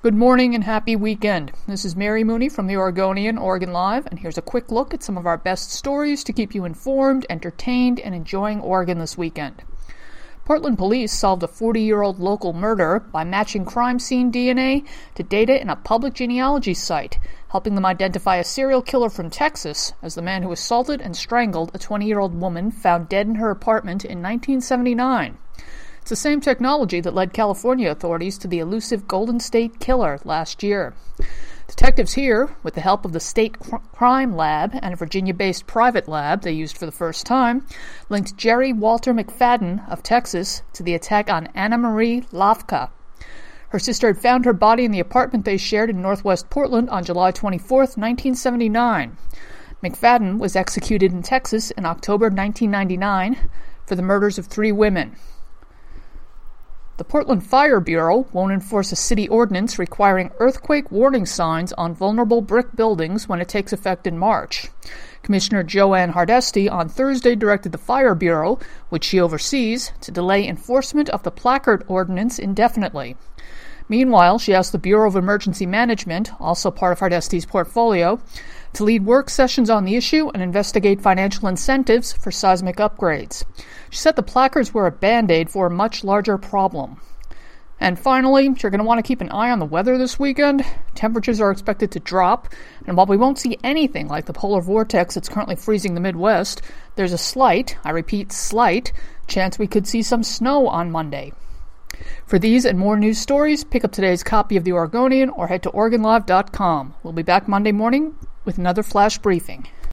Good morning and happy weekend. This is Mary Mooney from the Oregonian, Oregon Live, and here's a quick look at some of our best stories to keep you informed, entertained, and enjoying Oregon this weekend. Portland police solved a 40 year old local murder by matching crime scene DNA to data in a public genealogy site, helping them identify a serial killer from Texas as the man who assaulted and strangled a 20 year old woman found dead in her apartment in 1979. It's the same technology that led California authorities to the elusive Golden State Killer last year. Detectives here, with the help of the State Crime Lab and a Virginia based private lab they used for the first time, linked Jerry Walter McFadden of Texas to the attack on Anna Marie Hlavka. Her sister had found her body in the apartment they shared in northwest Portland on July 24, 1979. McFadden was executed in Texas in October 1999 for the murders of three women. The Portland Fire Bureau won't enforce a city ordinance requiring earthquake warning signs on vulnerable brick buildings when it takes effect in March. Commissioner Jo Ann Hardesty on Thursday directed the Fire Bureau, which she oversees, to delay enforcement of the placard ordinance indefinitely. Meanwhile, she asked the Bureau of Emergency Management, also part of Hardesty's portfolio, to lead work sessions on the issue and investigate financial incentives for seismic upgrades. She said the placards were a band aid for a much larger problem. And finally, you're going to want to keep an eye on the weather this weekend. Temperatures are expected to drop, and while we won't see anything like the polar vortex that's currently freezing the Midwest, there's a slight, I repeat, slight, chance we could see some snow on Monday. For these and more news stories, pick up today's copy of The Oregonian or head to OregonLive.com. We'll be back Monday morning with another flash briefing.